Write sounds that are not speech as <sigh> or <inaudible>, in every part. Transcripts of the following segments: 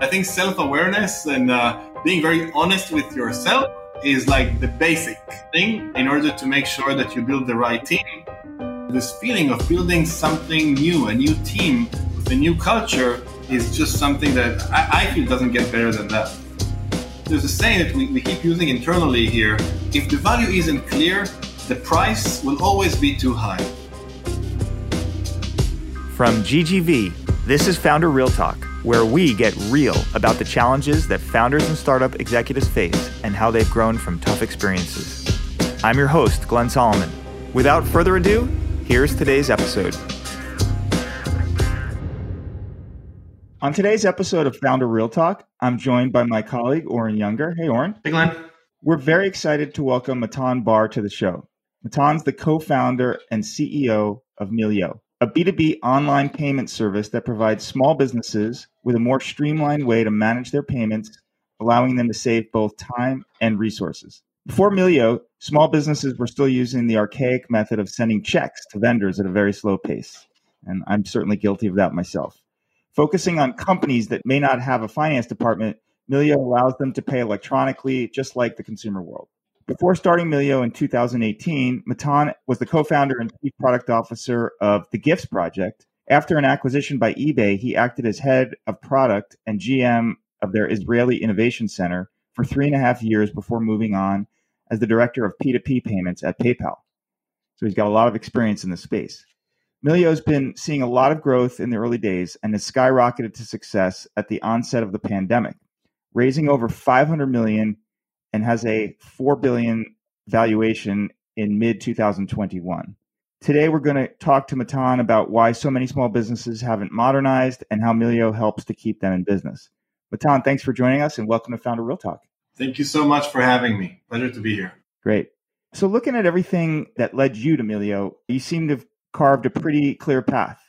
I think self awareness and uh, being very honest with yourself is like the basic thing in order to make sure that you build the right team. This feeling of building something new, a new team with a new culture, is just something that I, I feel doesn't get better than that. There's a saying that we, we keep using internally here if the value isn't clear, the price will always be too high. From GGV, this is Founder Real Talk where we get real about the challenges that founders and startup executives face and how they've grown from tough experiences. I'm your host, Glenn Solomon. Without further ado, here's today's episode. On today's episode of Founder Real Talk, I'm joined by my colleague, Oren Yunger. Hey, Oren. Hey, Glenn. We're very excited to welcome Matan Bar to the show. Matan's the co founder and CEO of Melio, a B2B online payment service that provides small businesses with a more streamlined way to manage their payments, allowing them to save both time and resources. Before Melio, small businesses were still using the archaic method of sending checks to vendors at a very slow pace. And I'm certainly guilty of that myself. Focusing on companies that may not have a finance department, Melio allows them to pay electronically, just like the consumer world. Before starting Melio in 2018, Matan was the co founder and chief product officer of the Gifts Project. After an acquisition by eBay, he acted as head of product and GM of their Israeli Innovation Center for three and a half years before moving on as the director of P2P payments at PayPal. So he's got a lot of experience in the space. Melio's been seeing a lot of growth in the early days and has skyrocketed to success at the onset of the pandemic, raising over 500 million and has a 4 billion valuation in mid 2021. Today we're going to talk to Matan about why so many small businesses haven't modernized and how Melio helps to keep them in business. Matan, thanks for joining us and welcome to Founder Real Talk. Thank you so much for having me. Pleasure to be here. Great. So looking at everything that led you to Melio, you seem to have carved a pretty clear path.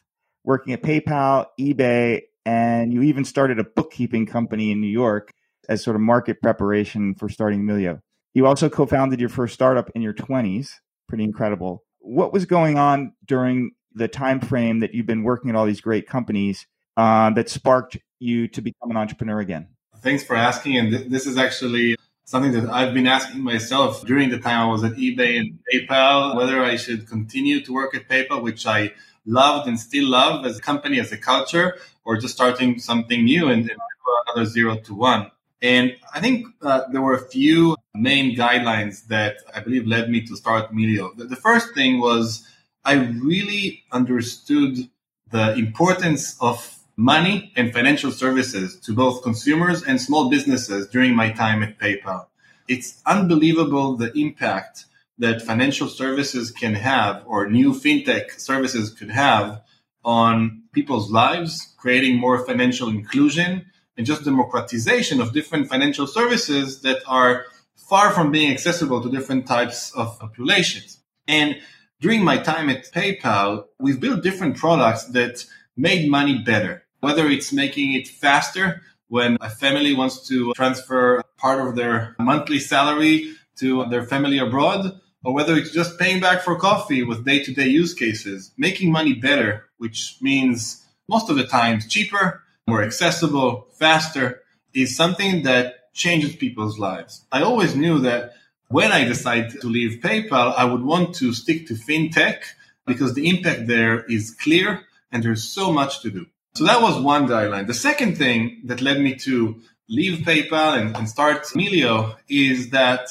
Working at PayPal, eBay, and you even started a bookkeeping company in New York as sort of market preparation for starting Melio. You also co-founded your first startup in your 20s. Pretty incredible. What was going on during the time frame that you've been working at all these great companies uh, that sparked you to become an entrepreneur again? Thanks for asking. And th- this is actually something that I've been asking myself during the time I was at eBay and PayPal, whether I should continue to work at PayPal, which I loved and still love as a company, as a culture, or just starting something new and, and another zero to one. And I think uh, there were a few main guidelines that I believe led me to start Melio. The, the first thing was I really understood the importance of money and financial services to both consumers and small businesses during my time at PayPal. It's unbelievable the impact that financial services can have or new fintech services could have on people's lives, creating more financial inclusion and just democratization of different financial services that are far from being accessible to different types of populations. And during my time at PayPal, we've built different products that made money better, whether it's making it faster when a family wants to transfer part of their monthly salary to their family abroad, or whether it's just paying back for coffee with day to day use cases, making money better, which means most of the times cheaper more accessible, faster, is something that changes people's lives. I always knew that when I decided to leave PayPal, I would want to stick to fintech because the impact there is clear and there's so much to do. So that was one guideline. The second thing that led me to leave PayPal and, and start Melio is that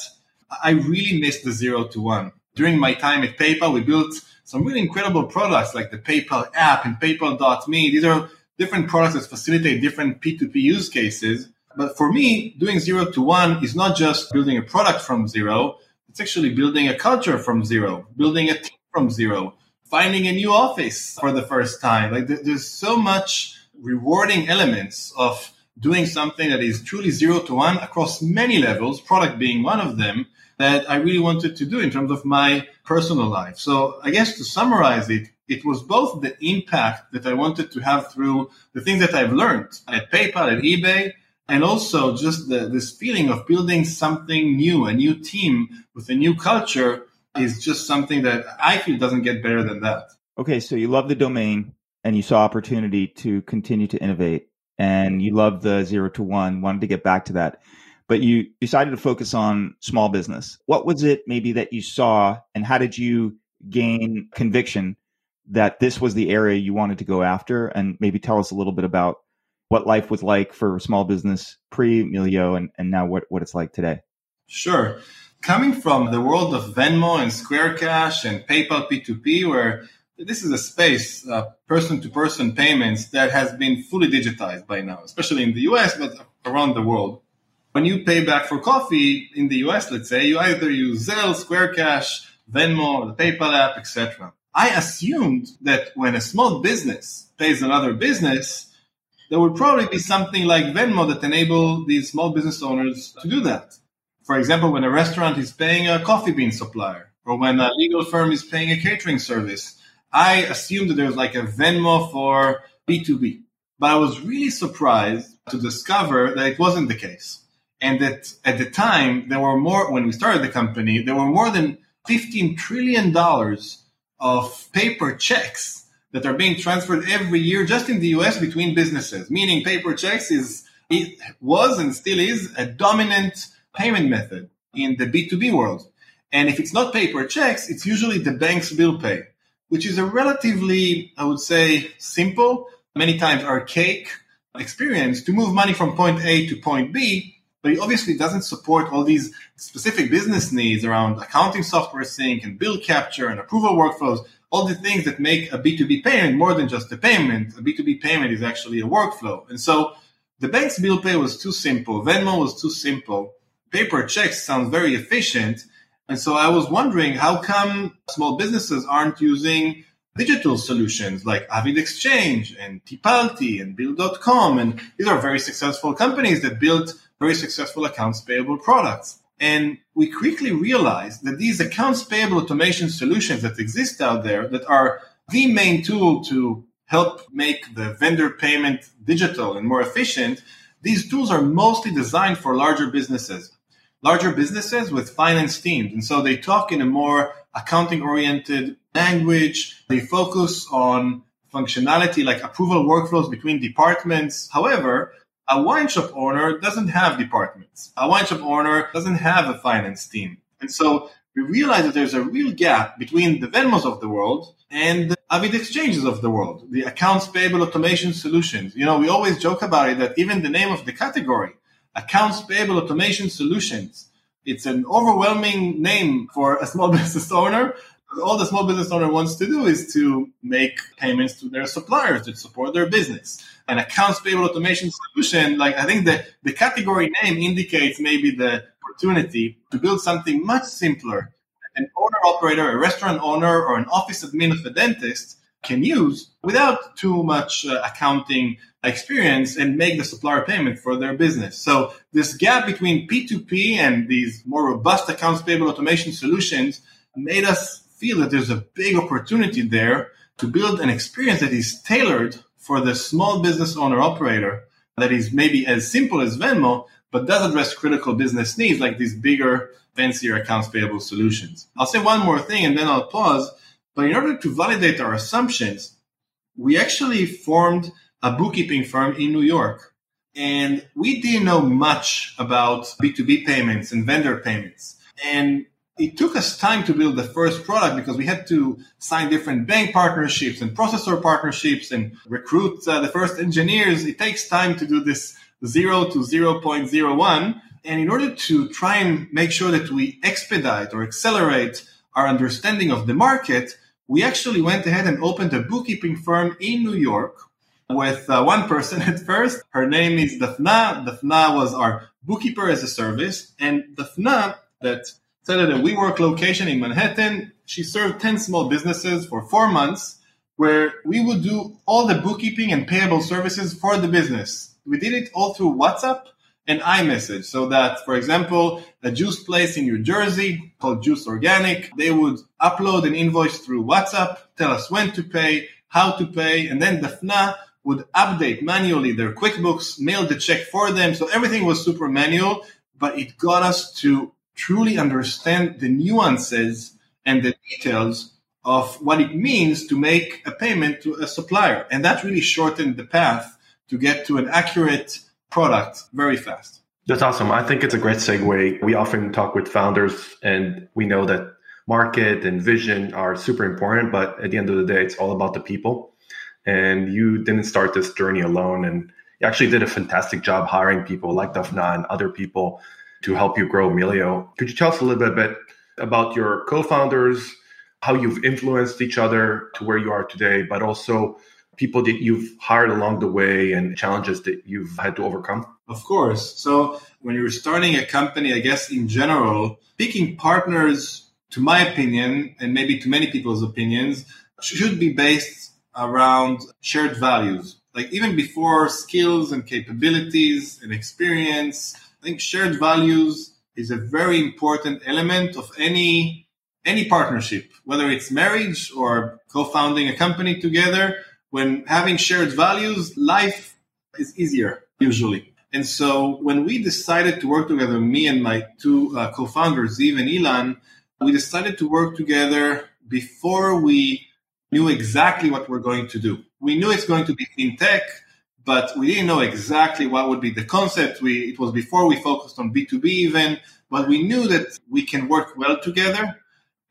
I really missed the zero to one. During my time at PayPal, we built some really incredible products like the PayPal app and PayPal.me. These are different products that facilitate different P2P use cases. But for me, doing zero to one is not just building a product from zero. It's actually building a culture from zero, building a team from zero, finding a new office for the first time. Like there's so much rewarding elements of doing something that is truly zero to one across many levels, product being one of them, that I really wanted to do in terms of my personal life. So I guess to summarize it, it was both the impact that I wanted to have through the things that I've learned at PayPal, at eBay, and also just the, this feeling of building something new, a new team with a new culture is just something that I feel doesn't get better than that. Okay, so you love the domain and you saw opportunity to continue to innovate. and you love the zero to one, wanted to get back to that. But you decided to focus on small business. What was it maybe that you saw, and how did you gain conviction that this was the area you wanted to go after? And maybe tell us a little bit about what life was like for small business pre Melio and, and now what, what it's like today. Sure. Coming from the world of Venmo and Square Cash and PayPal P2P, where this is a space, person to person payments that has been fully digitized by now, especially in the US, but around the world. When you pay back for coffee in the US, let's say, you either use Zelle, Square Cash, Venmo, the PayPal app, etc. I assumed that when a small business pays another business, there would probably be something like Venmo that enable these small business owners to do that. For example, when a restaurant is paying a coffee bean supplier, or when a legal firm is paying a catering service, I assumed that there's like a Venmo for B2B. But I was really surprised to discover that it wasn't the case. And that at the time, there were more, when we started the company, there were more than $15 trillion of paper checks that are being transferred every year just in the US between businesses, meaning paper checks is it was and still is a dominant payment method in the B2B world. And if it's not paper checks, it's usually the bank's bill pay, which is a relatively, I would say, simple, many times archaic experience to move money from point A to point B. But it obviously doesn't support all these specific business needs around accounting software sync and bill capture and approval workflows all the things that make a B2B payment more than just a payment. A B2B payment is actually a workflow. And so the bank's bill pay was too simple. Venmo was too simple. Paper checks sounds very efficient. And so I was wondering how come small businesses aren't using digital solutions like AvidXchange and Tipalti and Bill.com. And these are very successful companies that built very successful accounts payable products. And we quickly realized that these accounts payable automation solutions that exist out there that are the main tool to help make the vendor payment digital and more efficient, these tools are mostly designed for larger businesses. Larger businesses with finance teams. And so they talk in a more accounting oriented language. They focus on functionality like approval workflows between departments. However, a wine shop owner doesn't have departments. A wine shop owner doesn't have a finance team. And so we realize that there's a real gap between the Venmos of the world and the AvidXchanges of the world, the accounts payable automation solutions. You know, we always joke about it that even the name of the category, accounts payable automation solutions, it's an overwhelming name for a small <laughs> business owner all the small business owner wants to do is to make payments to their suppliers that support their business. An accounts payable automation solution, like I think the, the category name indicates maybe the opportunity to build something much simpler. An owner operator, a restaurant owner, or an office admin of a dentist can use without too much uh, accounting experience and make the supplier payment for their business. So this gap between P2P and these more robust accounts payable automation solutions made us feel that there's a big opportunity there to build an experience that is tailored for the small business owner operator that is maybe as simple as Venmo, but does address critical business needs like these bigger, fancier accounts payable solutions. I'll say one more thing and then I'll pause. But in order to validate our assumptions, we actually formed a bookkeeping firm in New York. And we didn't know much about B2B payments and vendor payments. And it took us time to build the first product because we had to sign different bank partnerships and processor partnerships and recruit uh, the first engineers. It takes time to do this zero to 0.01. And in order to try and make sure that we expedite or accelerate our understanding of the market, we actually went ahead and opened a bookkeeping firm in New York with uh, one person <laughs> at first. Her name is Dafna. Dafna was our bookkeeper as a service. And Dafna, that set at a WeWork location in Manhattan. She served 10 small businesses for four months where we would do all the bookkeeping and payable services for the business. We did it all through WhatsApp and iMessage so that, for example, a juice place in New Jersey called Juice Organic, they would upload an invoice through WhatsApp, tell us when to pay, how to pay, and then Dafna would update manually their QuickBooks, mail the check for them. So everything was super manual, but it got us to truly understand the nuances and the details of what it means to make a payment to a supplier. And that really shortened the path to get to an accurate product very fast. That's awesome. I think it's a great segue. We often talk with founders and we know that market and vision are super important, but at the end of the day, it's all about the people. And you didn't start this journey alone. And you actually did a fantastic job hiring people like Dafna and other people to help you grow Melio. Could you tell us a little bit about your co-founders, how you've influenced each other to where you are today, but also people that you've hired along the way and challenges that you've had to overcome? Of course. So when you're starting a company, I guess in general, picking partners, to my opinion, and maybe to many people's opinions, should be based around shared values. Like even before skills and capabilities and experience, I think shared values is a very important element of any any partnership, whether it's marriage or co-founding a company together. When having shared values, life is easier usually. And so when we decided to work together, me and my two uh, co-founders, Ziv and Ilan, we decided to work together before we knew exactly what we're going to do. We knew it's going to be fintech, but we didn't know exactly what would be the concept. We, it was before we focused on B2B even, but we knew that we can work well together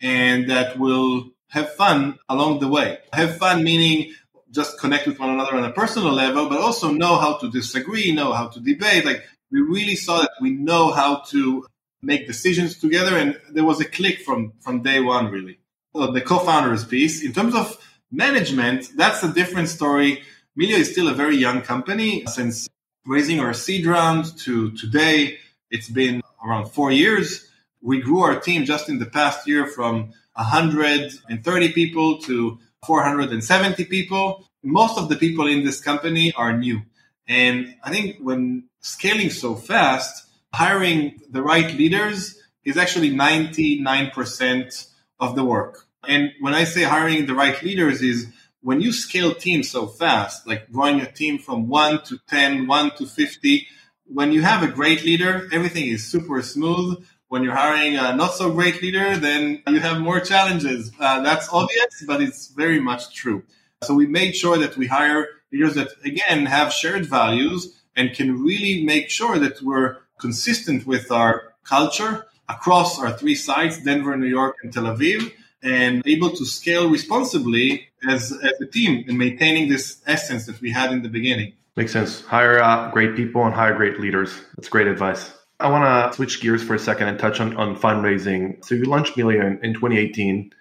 and that we'll have fun along the way. Have fun meaning just connect with one another on a personal level, but also know how to disagree, know how to debate. Like we really saw that we know how to make decisions together, and there was a click from from day one, really. So the co-founders piece, in terms of management, that's a different story. Melio is still a very young company. Since raising our seed round to today, it's been around four years. We grew our team just in the past year from 130 people to 470 people. Most of the people in this company are new. And I think when scaling so fast, hiring the right leaders is actually 99% of the work. And when I say hiring the right leaders is when you scale teams so fast, like growing a team from one to 10, one to 50, when you have a great leader, everything is super smooth when you're hiring a not so great leader, then you have more challenges. Uh, that's obvious, but it's very much true. So we made sure that we hire leaders that, again, have shared values and can really make sure that we're consistent with our culture across our three sites, Denver, New York, and Tel Aviv, and able to scale responsibly as, as a team and maintaining this essence that we had in the beginning. Makes sense. Hire uh, great people and hire great leaders. That's great advice. I want to switch gears for a second and touch on, on fundraising. So you launched Melio in, in 2018,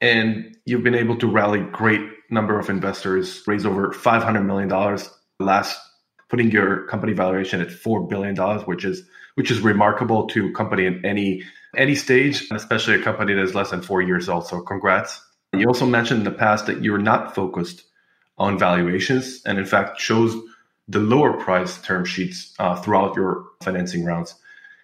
and you've been able to rally great number of investors, raise over $500 million last, putting your company valuation at $4 billion, which is which is remarkable to a company in any any stage, especially a company that is less than four years old. So congrats. You also mentioned in the past that you're not focused on valuations and in fact chose the lower price term sheets uh, throughout your financing rounds.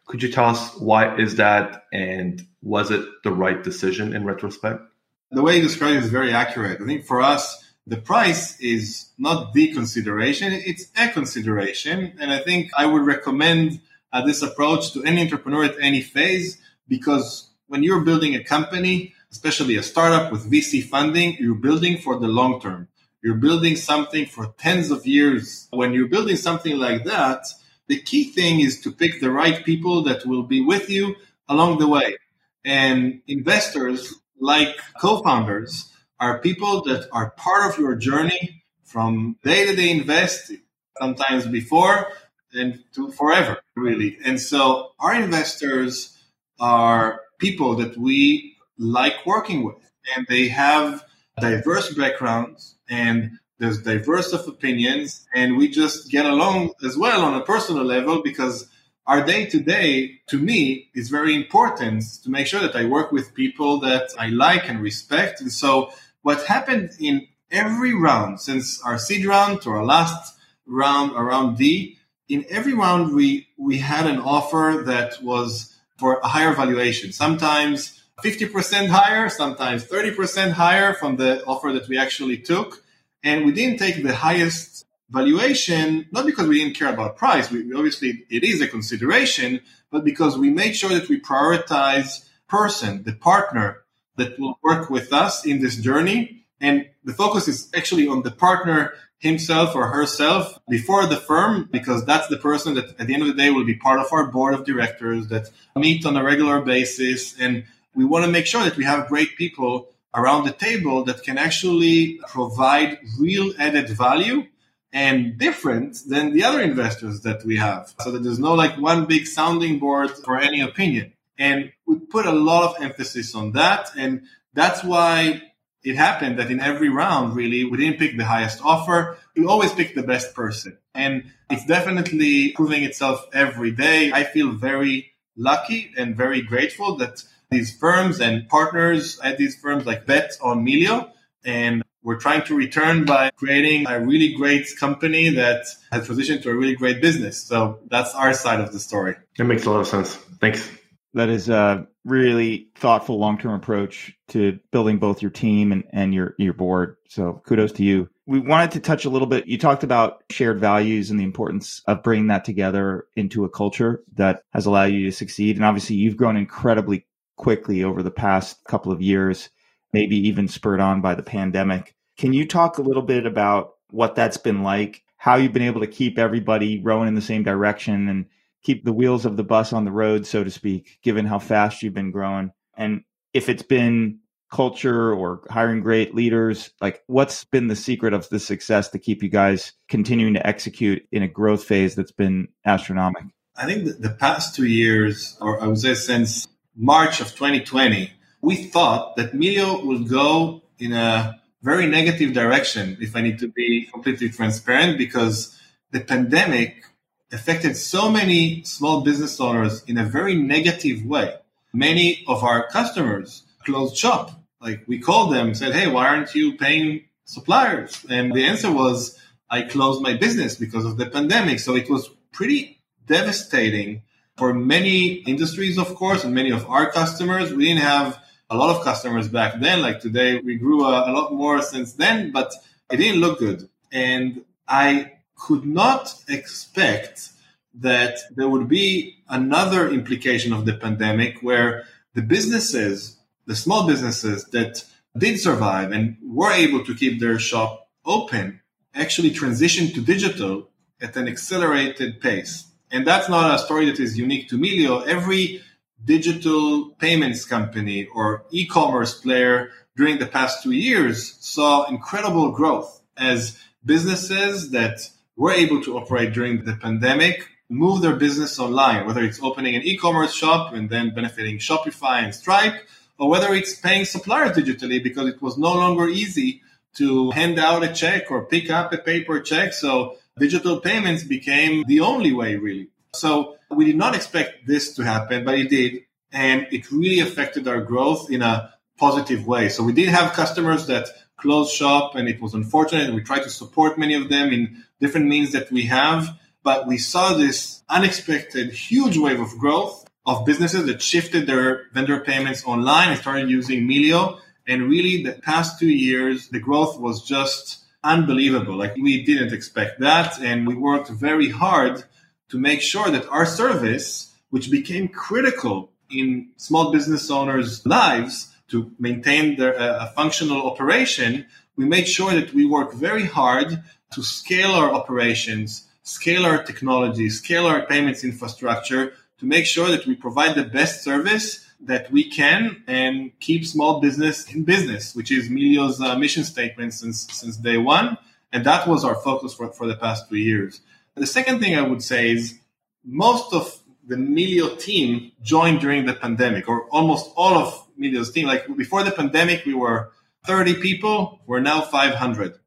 Could you tell us why is that and was it the right decision in retrospect? The way you describe it is very accurate. I think for us, the price is not the consideration, it's a consideration. And I think I would recommend uh, this approach to any entrepreneur at any phase because when you're building a company, especially a startup with VC funding, you're building for the long term. You're building something for tens of years. When you're building something like that, the key thing is to pick the right people that will be with you along the way. And investors, like co founders, are people that are part of your journey from day to day invest, sometimes before and to forever, really. And so our investors are people that we like working with, and they have diverse backgrounds and there's diverse of opinions and we just get along as well on a personal level because our day to day to me is very important to make sure that I work with people that I like and respect. And so what happened in every round since our seed round to our last round around D, in every round we we had an offer that was for a higher valuation. Sometimes 50% higher, sometimes 30% higher from the offer that we actually took. And we didn't take the highest valuation, not because we didn't care about price. We, obviously, it is a consideration, but because we made sure that we prioritize person, the partner that will work with us in this journey. And the focus is actually on the partner himself or herself before the firm because that's the person that at the end of the day will be part of our board of directors that meet on a regular basis. And we want to make sure that we have great people around the table that can actually provide real added value and different than the other investors that we have. So that there's no like one big sounding board for any opinion. And we put a lot of emphasis on that. And that's why it happened that in every round, really, we didn't pick the highest offer. We always pick the best person. And it's definitely proving itself every day. I feel very lucky and very grateful that these firms and partners at these firms like bet on Melio. And we're trying to return by creating a really great company that has transitioned to a really great business. So that's our side of the story. That makes a lot of sense. Thanks. That is a really thoughtful long term approach to building both your team and, and your, your board. So kudos to you. We wanted to touch a little bit. You talked about shared values and the importance of bringing that together into a culture that has allowed you to succeed. And obviously, you've grown incredibly quickly over the past couple of years, maybe even spurred on by the pandemic. Can you talk a little bit about what that's been like, how you've been able to keep everybody rowing in the same direction and keep the wheels of the bus on the road, so to speak, given how fast you've been growing? And if it's been culture or hiring great leaders, like what's been the secret of the success to keep you guys continuing to execute in a growth phase that's been astronomical? I think the past two years, or I would say since March of 2020, we thought that Melio would go in a very negative direction, if I need to be completely transparent, because the pandemic affected so many small business owners in a very negative way. Many of our customers closed shop. Like we called them, said, Hey, why aren't you paying suppliers? And the answer was, I closed my business because of the pandemic. So it was pretty devastating for many industries, of course, and many of our customers. We didn't have a lot of customers back then. Like today, we grew a, a lot more since then, but it didn't look good. And I could not expect that there would be another implication of the pandemic where the businesses, the small businesses that did survive and were able to keep their shop open actually transitioned to digital at an accelerated pace. And that's not a story that is unique to Melio. Every digital payments company or e-commerce player during the past two years saw incredible growth as businesses that were able to operate during the pandemic move their business online, whether it's opening an e-commerce shop and then benefiting Shopify and Stripe, or whether it's paying suppliers digitally because it was no longer easy to hand out a check or pick up a paper check. So digital payments became the only way really. So we did not expect this to happen, but it did. And it really affected our growth in a positive way. So we did have customers that closed shop and it was unfortunate. We tried to support many of them in different means that we have, but we saw this unexpected huge wave of growth of businesses that shifted their vendor payments online and started using Melio. And really the past two years, the growth was just unbelievable. Like we didn't expect that. And we worked very hard to make sure that our service, which became critical in small business owners' lives to maintain their uh, a functional operation, we made sure that we work very hard to scale our operations, scale our technology, scale our payments infrastructure to make sure that we provide the best service that we can and keep small business in business, which is Melio's uh, mission statement since since day one. And that was our focus for, for the past two years. The second thing I would say is most of the Melio team joined during the pandemic, or almost all of Melio's team. Like before the pandemic, we were 30 people. We're now 500.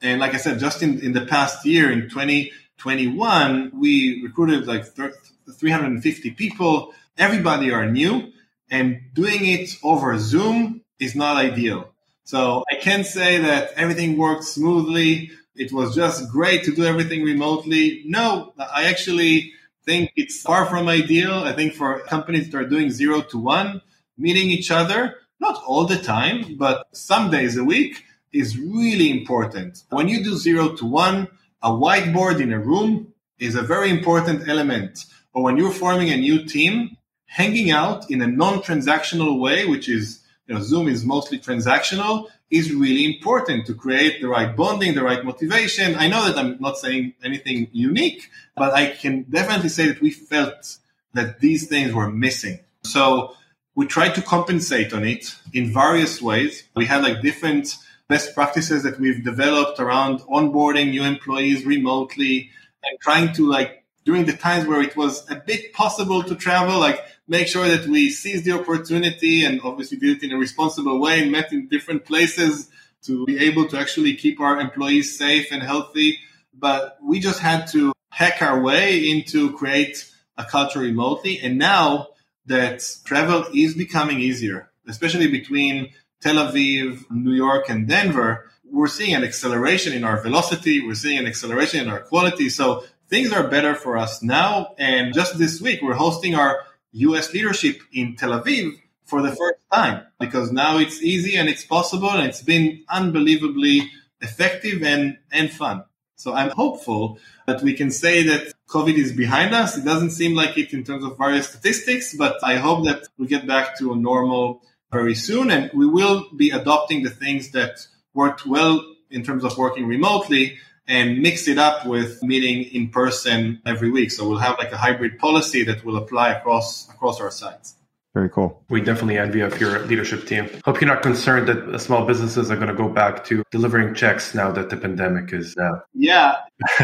And like I said, just in, in the past year, in 2021, we recruited like 350 people. Everybody are new and doing it over Zoom is not ideal. So I can't say that everything worked smoothly it was just great to do everything remotely. No, I actually think it's far from ideal. I think for companies that are doing zero to one, meeting each other, not all the time, but some days a week is really important. When you do zero to one, a whiteboard in a room is a very important element. But when you're forming a new team, hanging out in a non transactional way, which is you know, Zoom is mostly transactional is really important to create the right bonding, the right motivation. I know that I'm not saying anything unique, but I can definitely say that we felt that these things were missing. So we tried to compensate on it in various ways. We had like different best practices that we've developed around onboarding new employees remotely and trying to like during the times where it was a bit possible to travel, like make sure that we seize the opportunity and obviously did it in a responsible way and met in different places to be able to actually keep our employees safe and healthy. But we just had to hack our way into create a culture remotely. And now that travel is becoming easier, especially between Tel Aviv, New York, and Denver, we're seeing an acceleration in our velocity. We're seeing an acceleration in our quality. So things are better for us now. And just this week, we're hosting our US leadership in Tel Aviv for the first time because now it's easy and it's possible and it's been unbelievably effective and, and fun. So I'm hopeful that we can say that COVID is behind us. It doesn't seem like it in terms of various statistics, but I hope that we get back to a normal very soon and we will be adopting the things that worked well in terms of working remotely and mix it up with meeting in person every week. So we'll have like a hybrid policy that will apply across across our sites. Very cool. We definitely envy of your leadership team. Hope you're not concerned that small businesses are going to go back to delivering checks now that the pandemic is uh... Yeah. <laughs>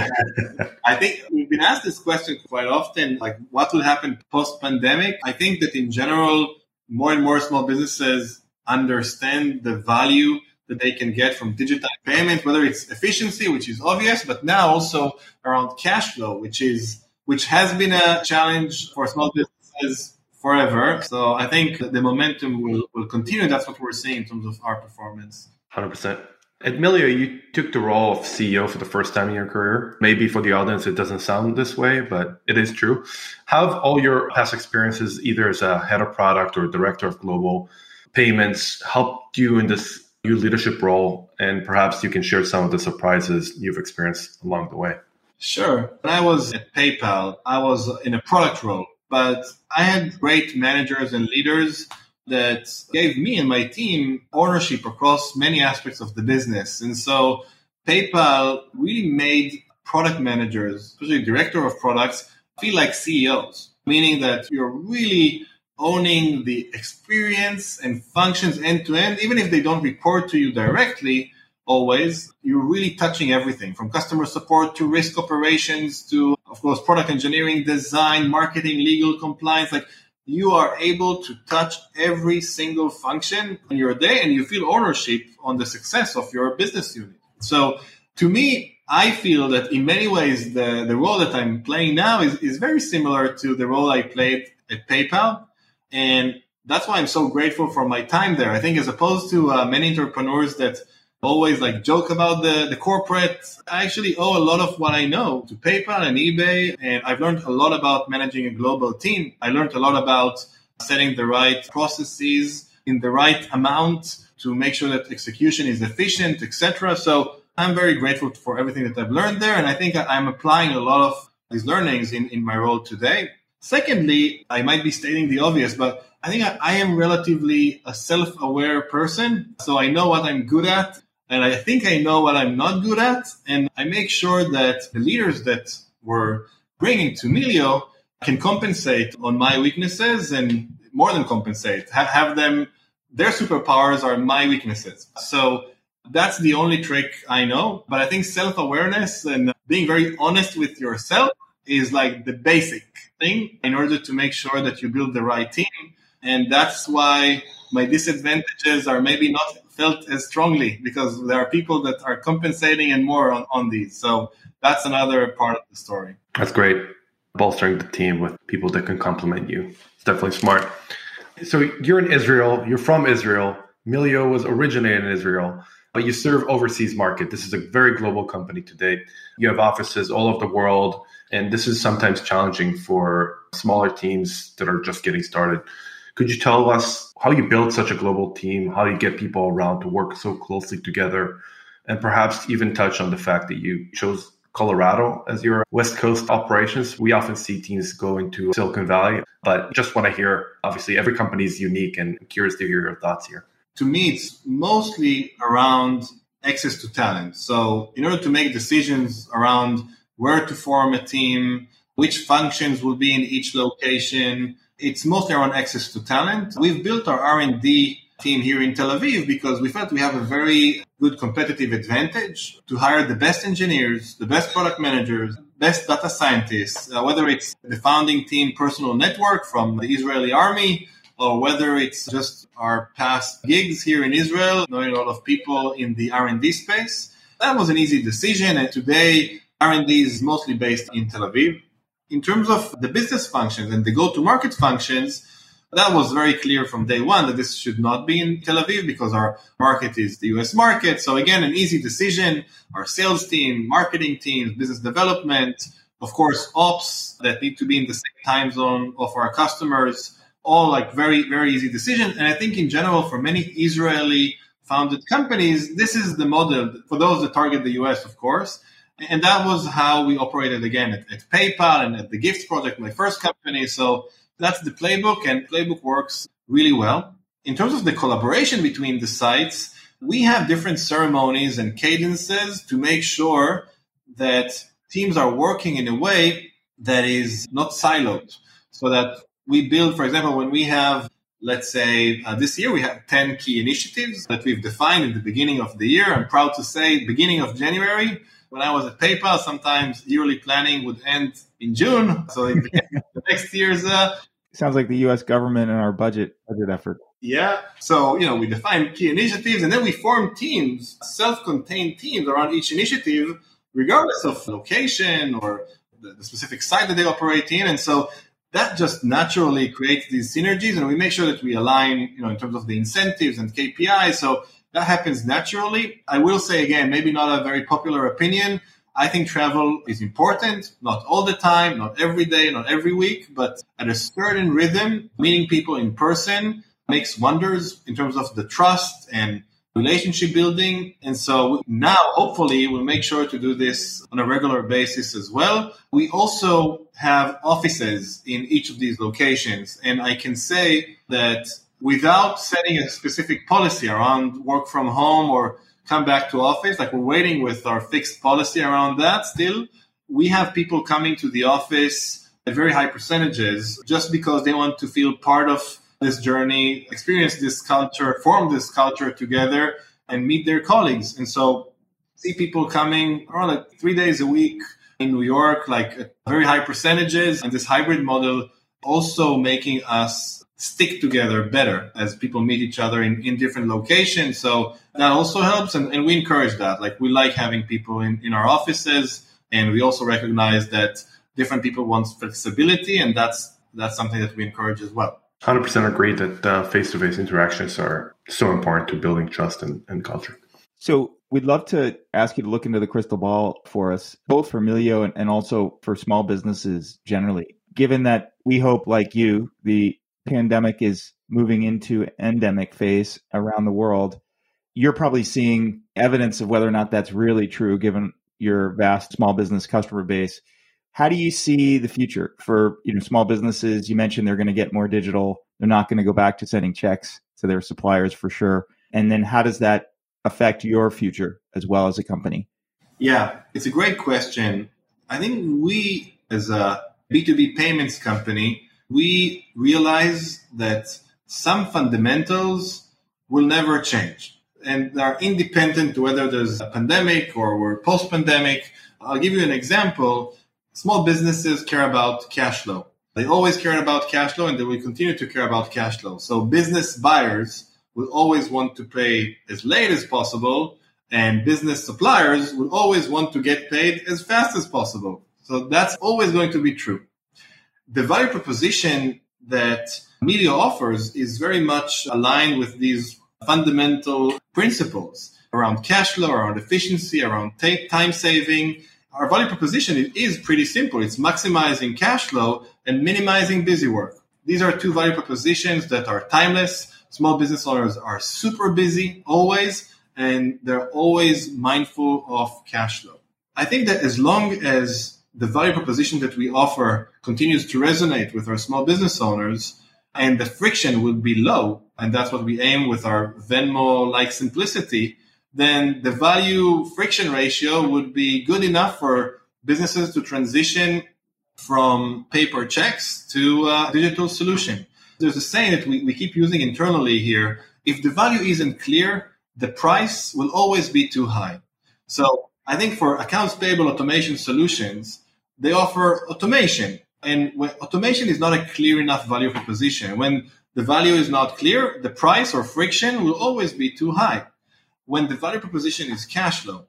I think we've been asked this question quite often, like what will happen post pandemic? I think that in general, more and more small businesses understand the value that they can get from digital payment, whether it's efficiency, which is obvious, but now also around cash flow, which is which has been a challenge for small businesses forever. So I think the momentum will, will continue. That's what we're seeing in terms of our performance. 100%. At Melio, you took the role of CEO for the first time in your career. Maybe for the audience, it doesn't sound this way, but it is true. How have all your past experiences, either as a head of product or director of global payments, helped you in this new leadership role? And perhaps you can share some of the surprises you've experienced along the way. Sure. When I was at PayPal, I was in a product role, but I had great managers and leaders that gave me and my team ownership across many aspects of the business. And so PayPal really made product managers, especially director of products, feel like CEOs, meaning that you're really owning the experience and functions end to end, even if they don't report to you directly, always, you're really touching everything from customer support to risk operations to, of course, product engineering, design, marketing, legal compliance. Like you are able to touch every single function in your day and you feel ownership on the success of your business unit. So to me, I feel that in many ways, the, the role that I'm playing now is, is very similar to the role I played at PayPal. And that's why I'm so grateful for my time there. I think as opposed to uh, many entrepreneurs that always like joke about the, the corporate. I actually owe a lot of what I know to PayPal and eBay. And I've learned a lot about managing a global team. I learned a lot about setting the right processes in the right amount to make sure that execution is efficient, etc. So I'm very grateful for everything that I've learned there. And I think I'm applying a lot of these learnings in, in my role today. Secondly, I might be stating the obvious, but I think I, I am relatively a self aware person. So I know what I'm good at and I think I know what I'm not good at. And I make sure that the leaders that we're bringing to Melio can compensate on my weaknesses and more than compensate, have, have them, their superpowers are my weaknesses. So that's the only trick I know. But I think self awareness and being very honest with yourself is like the basic thing in order to make sure that you build the right team. And that's why my disadvantages are maybe not felt as strongly because there are people that are compensating and more on, on these. So that's another part of the story. That's great. Bolstering the team with people that can complement you. It's definitely smart. So you're in Israel, you're from Israel. Melio was originated in Israel, but you serve overseas market. This is a very global company today. You have offices all over the world, and this is sometimes challenging for smaller teams that are just getting started. Could you tell us how you build such a global team, how you get people around to work so closely together, and perhaps even touch on the fact that you chose Colorado as your West Coast operations. We often see teams go into Silicon Valley, but just want to hear obviously every company is unique and I'm curious to hear your thoughts here. to me, it's mostly around access to talent. So, in order to make decisions around where to form a team, which functions will be in each location, it's mostly around access to talent. We've built our R&D team here in Tel Aviv because we felt we have a very good competitive advantage to hire the best engineers, the best product managers, best data scientists, uh, whether it's the founding team personal network from the Israeli army or whether it's just our past gigs here in Israel, knowing a lot of people in the R&D space. That was an easy decision. And today R&D is mostly based in Tel Aviv. In terms of the business functions and the go-to-market functions, that was very clear from day one that this should not be in Tel Aviv because our market is the US market. So again, an easy decision. Our sales team, marketing teams, business development, of course, ops that need to be in the same time zone of our customers, all like very, very easy decisions. And I think in general, for many Israeli founded companies, this is the model for those that target the US, of course. And that was how we operated again at, at PayPal and at the Gift Project, my first company. So that's the playbook, and playbook works really well. In terms of the collaboration between the sites, we have different ceremonies and cadences to make sure that teams are working in a way that is not siloed. So that we build, for example, when we have, let's say, uh, this year we have 10 key initiatives that we've defined in the beginning of the year. I'm proud to say, beginning of January, when I was at PayPal, sometimes yearly planning would end in June. So <laughs> the next year's. Uh, Sounds like the U.S. government and our budget budget effort. Yeah. So you know, we define key initiatives, and then we form teams, self-contained teams around each initiative, regardless of location or the, the specific site that they operate in. And so that just naturally creates these synergies, and we make sure that we align, you know, in terms of the incentives and KPIs. So that happens naturally. I will say again, maybe not a very popular opinion. I think travel is important, not all the time, not every day, not every week, but at a certain rhythm, meeting people in person makes wonders in terms of the trust and relationship building. And so now, hopefully, we'll make sure to do this on a regular basis as well. We also have offices in each of these locations. And I can say that without setting a specific policy around work from home or come back to office. Like we're waiting with our fixed policy around that still. We have people coming to the office at very high percentages just because they want to feel part of this journey, experience this culture, form this culture together and meet their colleagues. And so see people coming around like three days a week in New York, like very high percentages and this hybrid model also making us stick together better as people meet each other in, in different locations. So that also helps. And, and we encourage that. Like we like having people in, in our offices. And we also recognize that different people want flexibility. And that's, that's something that we encourage as well. 100% agree that face to face interactions are so important to building trust and, and culture. So we'd love to ask you to look into the crystal ball for us, both for Melio and, and also for small businesses generally. Given that we hope, like you, the pandemic is moving into endemic phase around the world, you're probably seeing evidence of whether or not that's really true given your vast small business customer base. How do you see the future for you know small businesses? You mentioned they're going to get more digital. They're not going to go back to sending checks to their suppliers for sure. And then how does that affect your future as well as a company? Yeah, it's a great question. I think we as a B2B payments company we realize that some fundamentals will never change and are independent whether there's a pandemic or we're post pandemic. I'll give you an example. Small businesses care about cash flow. They always cared about cash flow and they will continue to care about cash flow. So business buyers will always want to pay as late as possible and business suppliers will always want to get paid as fast as possible. So that's always going to be true the value proposition that Melio offers is very much aligned with these fundamental principles around cash flow, around efficiency, around t- time saving. Our value proposition is pretty simple. It's maximizing cash flow and minimizing busy work. These are two value propositions that are timeless. Small business owners are super busy always, and they're always mindful of cash flow. I think that as long as the value proposition that we offer continues to resonate with our small business owners, and the friction will be low, and that's what we aim with our Venmo like simplicity, then the value friction ratio would be good enough for businesses to transition from paper checks to a digital solution. There's a saying that we, we keep using internally here. If the value isn't clear, the price will always be too high. So I think for accounts payable automation solutions, they offer automation. And when automation is not a clear enough value proposition, when the value is not clear, the price or friction will always be too high. When the value proposition is cash flow,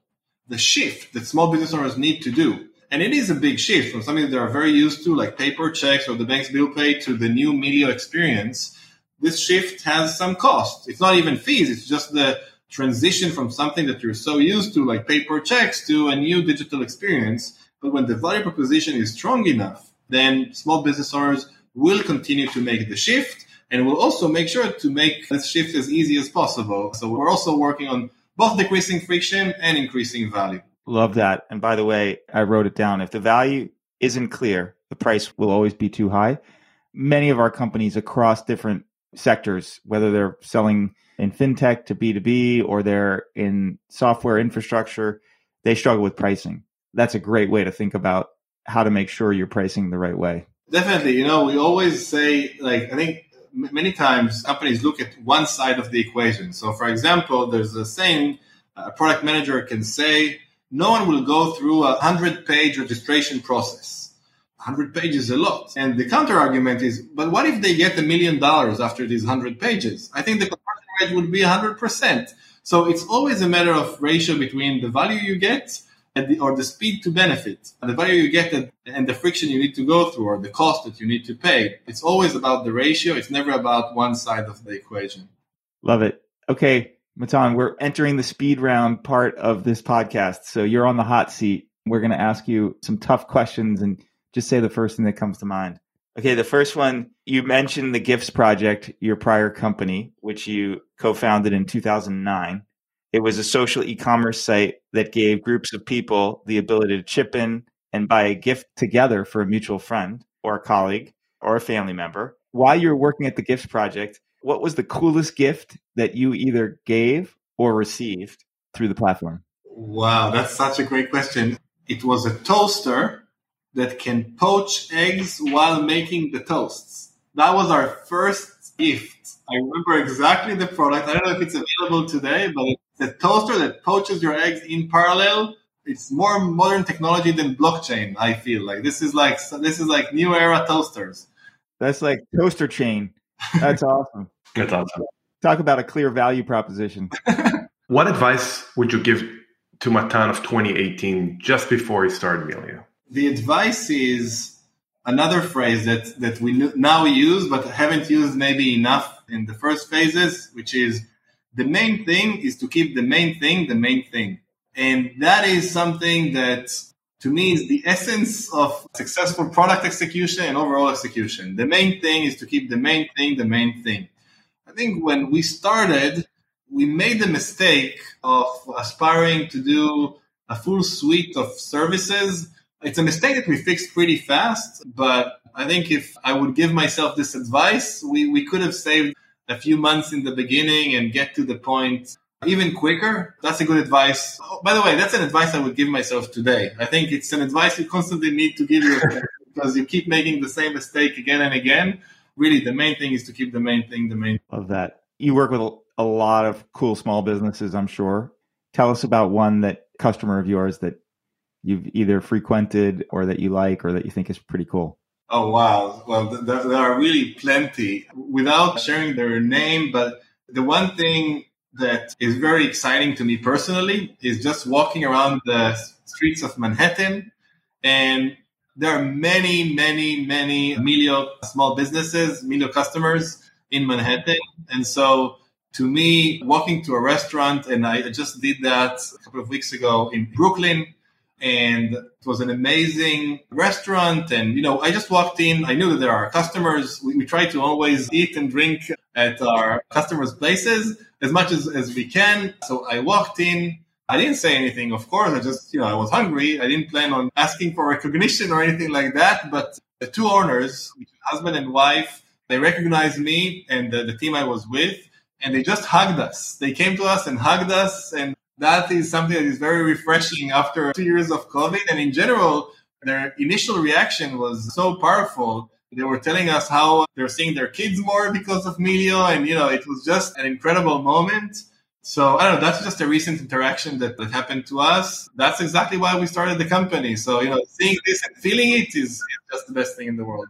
the shift that small business owners need to do, and it is a big shift from something that they are very used to, like paper checks or the bank's bill pay, to the new Melio experience. This shift has some cost. It's not even fees. It's just the transition from something that you're so used to, like paper checks, to a new digital experience. But when the value proposition is strong enough, then small business owners will continue to make the shift and we'll also make sure to make this shift as easy as possible. So we're also working on both decreasing friction and increasing value. Love that. And by the way, I wrote it down. If the value isn't clear, the price will always be too high. Many of our companies across different sectors, whether they're selling in fintech to B2B or they're in software infrastructure, they struggle with pricing. That's a great way to think about how to make sure you're pricing the right way. Definitely. You know, we always say, like, I think many times companies look at one side of the equation. So, for example, there's a saying a product manager can say, no one will go through a 100 page registration process 100 pages is a lot. And the counter argument is, but what if they get a million dollars after these 100 pages? I think the conversion rate would be 100%. So it's always a matter of ratio between the value you get the, or the speed to benefit, the value you get and the friction you need to go through or the cost that you need to pay. It's always about the ratio. It's never about one side of the equation. Love it. Okay, Matan, we're entering the speed round part of this podcast. So you're on the hot seat. We're going to ask you some tough questions and just say the first thing that comes to mind. Okay, the first one, you mentioned the Gifts Project, your prior company, which you co founded in 2009. It was a social e commerce site that gave groups of people the ability to chip in and buy a gift together for a mutual friend or a colleague or a family member. While you were working at the Gifts Project, what was the coolest gift that you either gave or received through the platform? Wow, that's such a great question. It was a toaster that can poach eggs while making the toasts. That was our first gift. I remember exactly the product. I don't know if it's available today, but it's a toaster that poaches your eggs in parallel. It's more modern technology than blockchain. I feel like this is like this is like new era toasters. That's like toaster chain. That's <laughs> awesome. That's awesome. Talk about a clear value proposition. <laughs> what advice would you give to Matan of 2018 just before he started Melio? the advice is another phrase that, that we now use, but haven't used maybe enough in the first phases, which is the main thing is to keep the main thing the main thing. And that is something that to me is the essence of successful product execution and overall execution. The main thing is to keep the main thing the main thing. I think when we started, we made the mistake of aspiring to do a full suite of services it's a mistake that we fixed pretty fast, but I think if I would give myself this advice, we, we could have saved a few months in the beginning and get to the point even quicker. That's a good advice. Oh, by the way, that's an advice I would give myself today. I think it's an advice you constantly need to give yourself <laughs> because you keep making the same mistake again and again. Really, the main thing is to keep the main thing the main. Of that, you work with a lot of cool small businesses. I'm sure. Tell us about one that customer of yours that you've either frequented or that you like or that you think is pretty cool? Oh, wow. Well, there, there are really plenty. Without sharing their name, but the one thing that is very exciting to me personally is just walking around the streets of Manhattan. And there are many, many, many Melio small businesses, Melio customers in Manhattan. And so to me, walking to a restaurant, and I just did that a couple of weeks ago in Brooklyn, and it was an amazing restaurant. And, you know, I just walked in. I knew that there are customers. We, we try to always eat and drink at our customers' places as much as, as we can. So I walked in. I didn't say anything, of course. I just, you know, I was hungry. I didn't plan on asking for recognition or anything like that. But the two owners, husband and wife, They recognized me and the, the team I was with, and they just hugged us. They came to us and hugged us, and that is something that is very refreshing after two years of COVID. And in general, their initial reaction was so powerful. They were telling us how they're seeing their kids more because of Melio, and you know, it was just an incredible moment. So I don't know, that's just a recent interaction that, that happened to us. That's exactly why we started the company. So, you know, seeing this and feeling it is, is just the best thing in the world.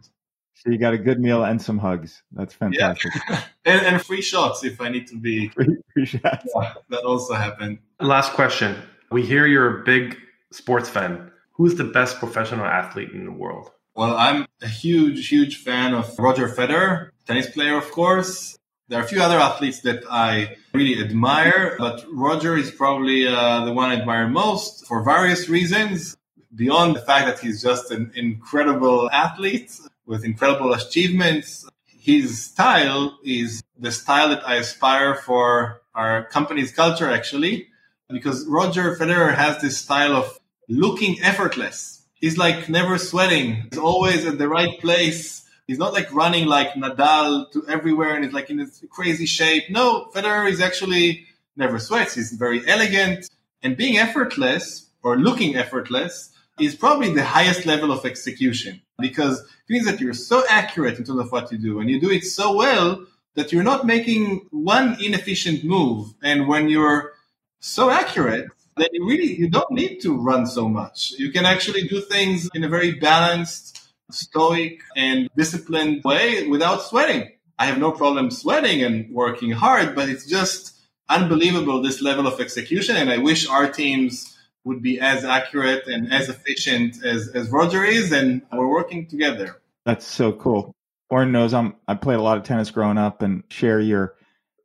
So you got a good meal and some hugs. That's fantastic. Yeah. <laughs> and, and, free shots if I need to be. <laughs> Free, free shots. Yeah, that also happened. Last question. We hear you're a big sports fan. Who's the best professional athlete in the world? Well, I'm a huge, huge fan of Roger Federer, tennis player, of course. There are a few other athletes that I really admire, but Roger is probably uh, the one I admire most for various reasons. Beyond the fact that he's just an incredible athlete with incredible achievements, his style is the style that I aspire for our company's culture, actually, because Roger Federer has this style of looking effortless. He's like never sweating. He's always at the right place He's not like running like Nadal to everywhere and he's like in this crazy shape. No, Federer is actually never sweats. He's very elegant and being effortless or looking effortless is probably the highest level of execution because it means that you're so accurate in terms of what you do and you do it so well that you're not making one inefficient move. And when you're so accurate, then you really you don't need to run so much. You can actually do things in a very balanced stoic and disciplined way without sweating. I have no problem sweating and working hard, but it's just unbelievable this level of execution. And I wish our teams would be as accurate and as efficient as, as Roger is, and we're working together. That's so cool. Oren knows I'm I played a lot of tennis growing up and share your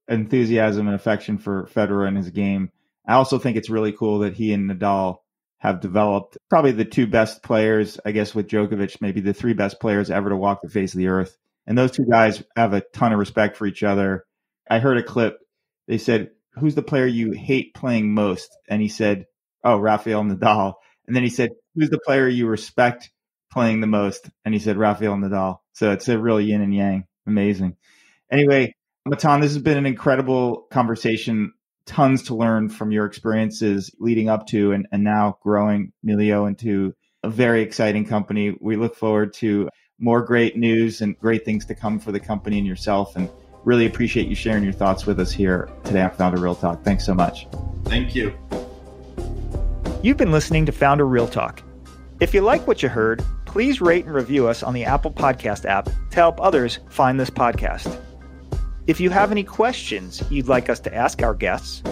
enthusiasm and affection for Federer and his game. I also think it's really cool that he and Nadal have developed probably the two best players, I guess, with Djokovic, maybe the three best players ever to walk the face of the earth. And those two guys have a ton of respect for each other. I heard a clip. They said, Who's the player you hate playing most? And he said, Oh, Rafael Nadal. And then he said, Who's the player you respect playing the most? And he said, Rafael Nadal. So it's a real yin and yang. Amazing. Anyway, Matan, this has been an incredible conversation tons to learn from your experiences leading up to and, and now growing Melio into a very exciting company. We look forward to more great news and great things to come for the company and yourself. And really appreciate you sharing your thoughts with us here today on Founder Real Talk. Thanks so much. Thank you. You've been listening to Founder Real Talk. If you like what you heard, please rate and review us on the Apple Podcast app to help others find this podcast. If you have any questions you'd like us to ask our guests,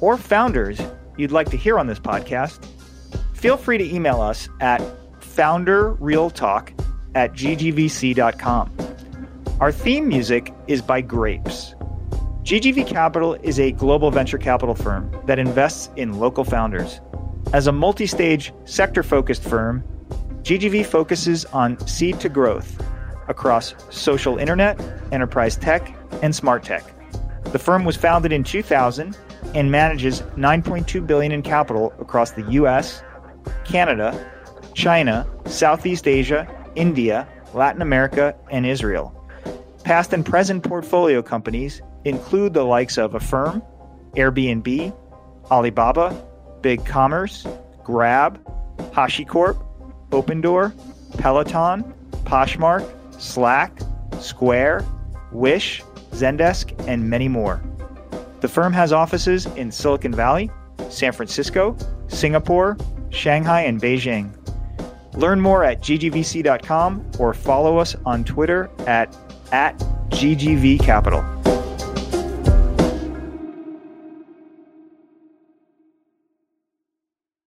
or founders you'd like to hear on this podcast, feel free to email us at founderrealtalk at ggvc.com. Our theme music is by Grapes. GGV Capital is a global venture capital firm that invests in local founders. As a multi stage, sector focused firm, GGV focuses on seed to growth across social internet, enterprise tech, and smart tech. The firm was founded in 2000 and manages 9.2 billion in capital across the US, Canada, China, Southeast Asia, India, Latin America, and Israel. Past and present portfolio companies include the likes of Affirm, Airbnb, Alibaba, BigCommerce, Grab, HashiCorp, Opendoor, Peloton, Poshmark, Slack, Square, Wish, Zendesk, and many more. The firm has offices in Silicon Valley, San Francisco, Singapore, Shanghai, and Beijing. Learn more at ggvc.com or follow us on Twitter at, at ggvcapital.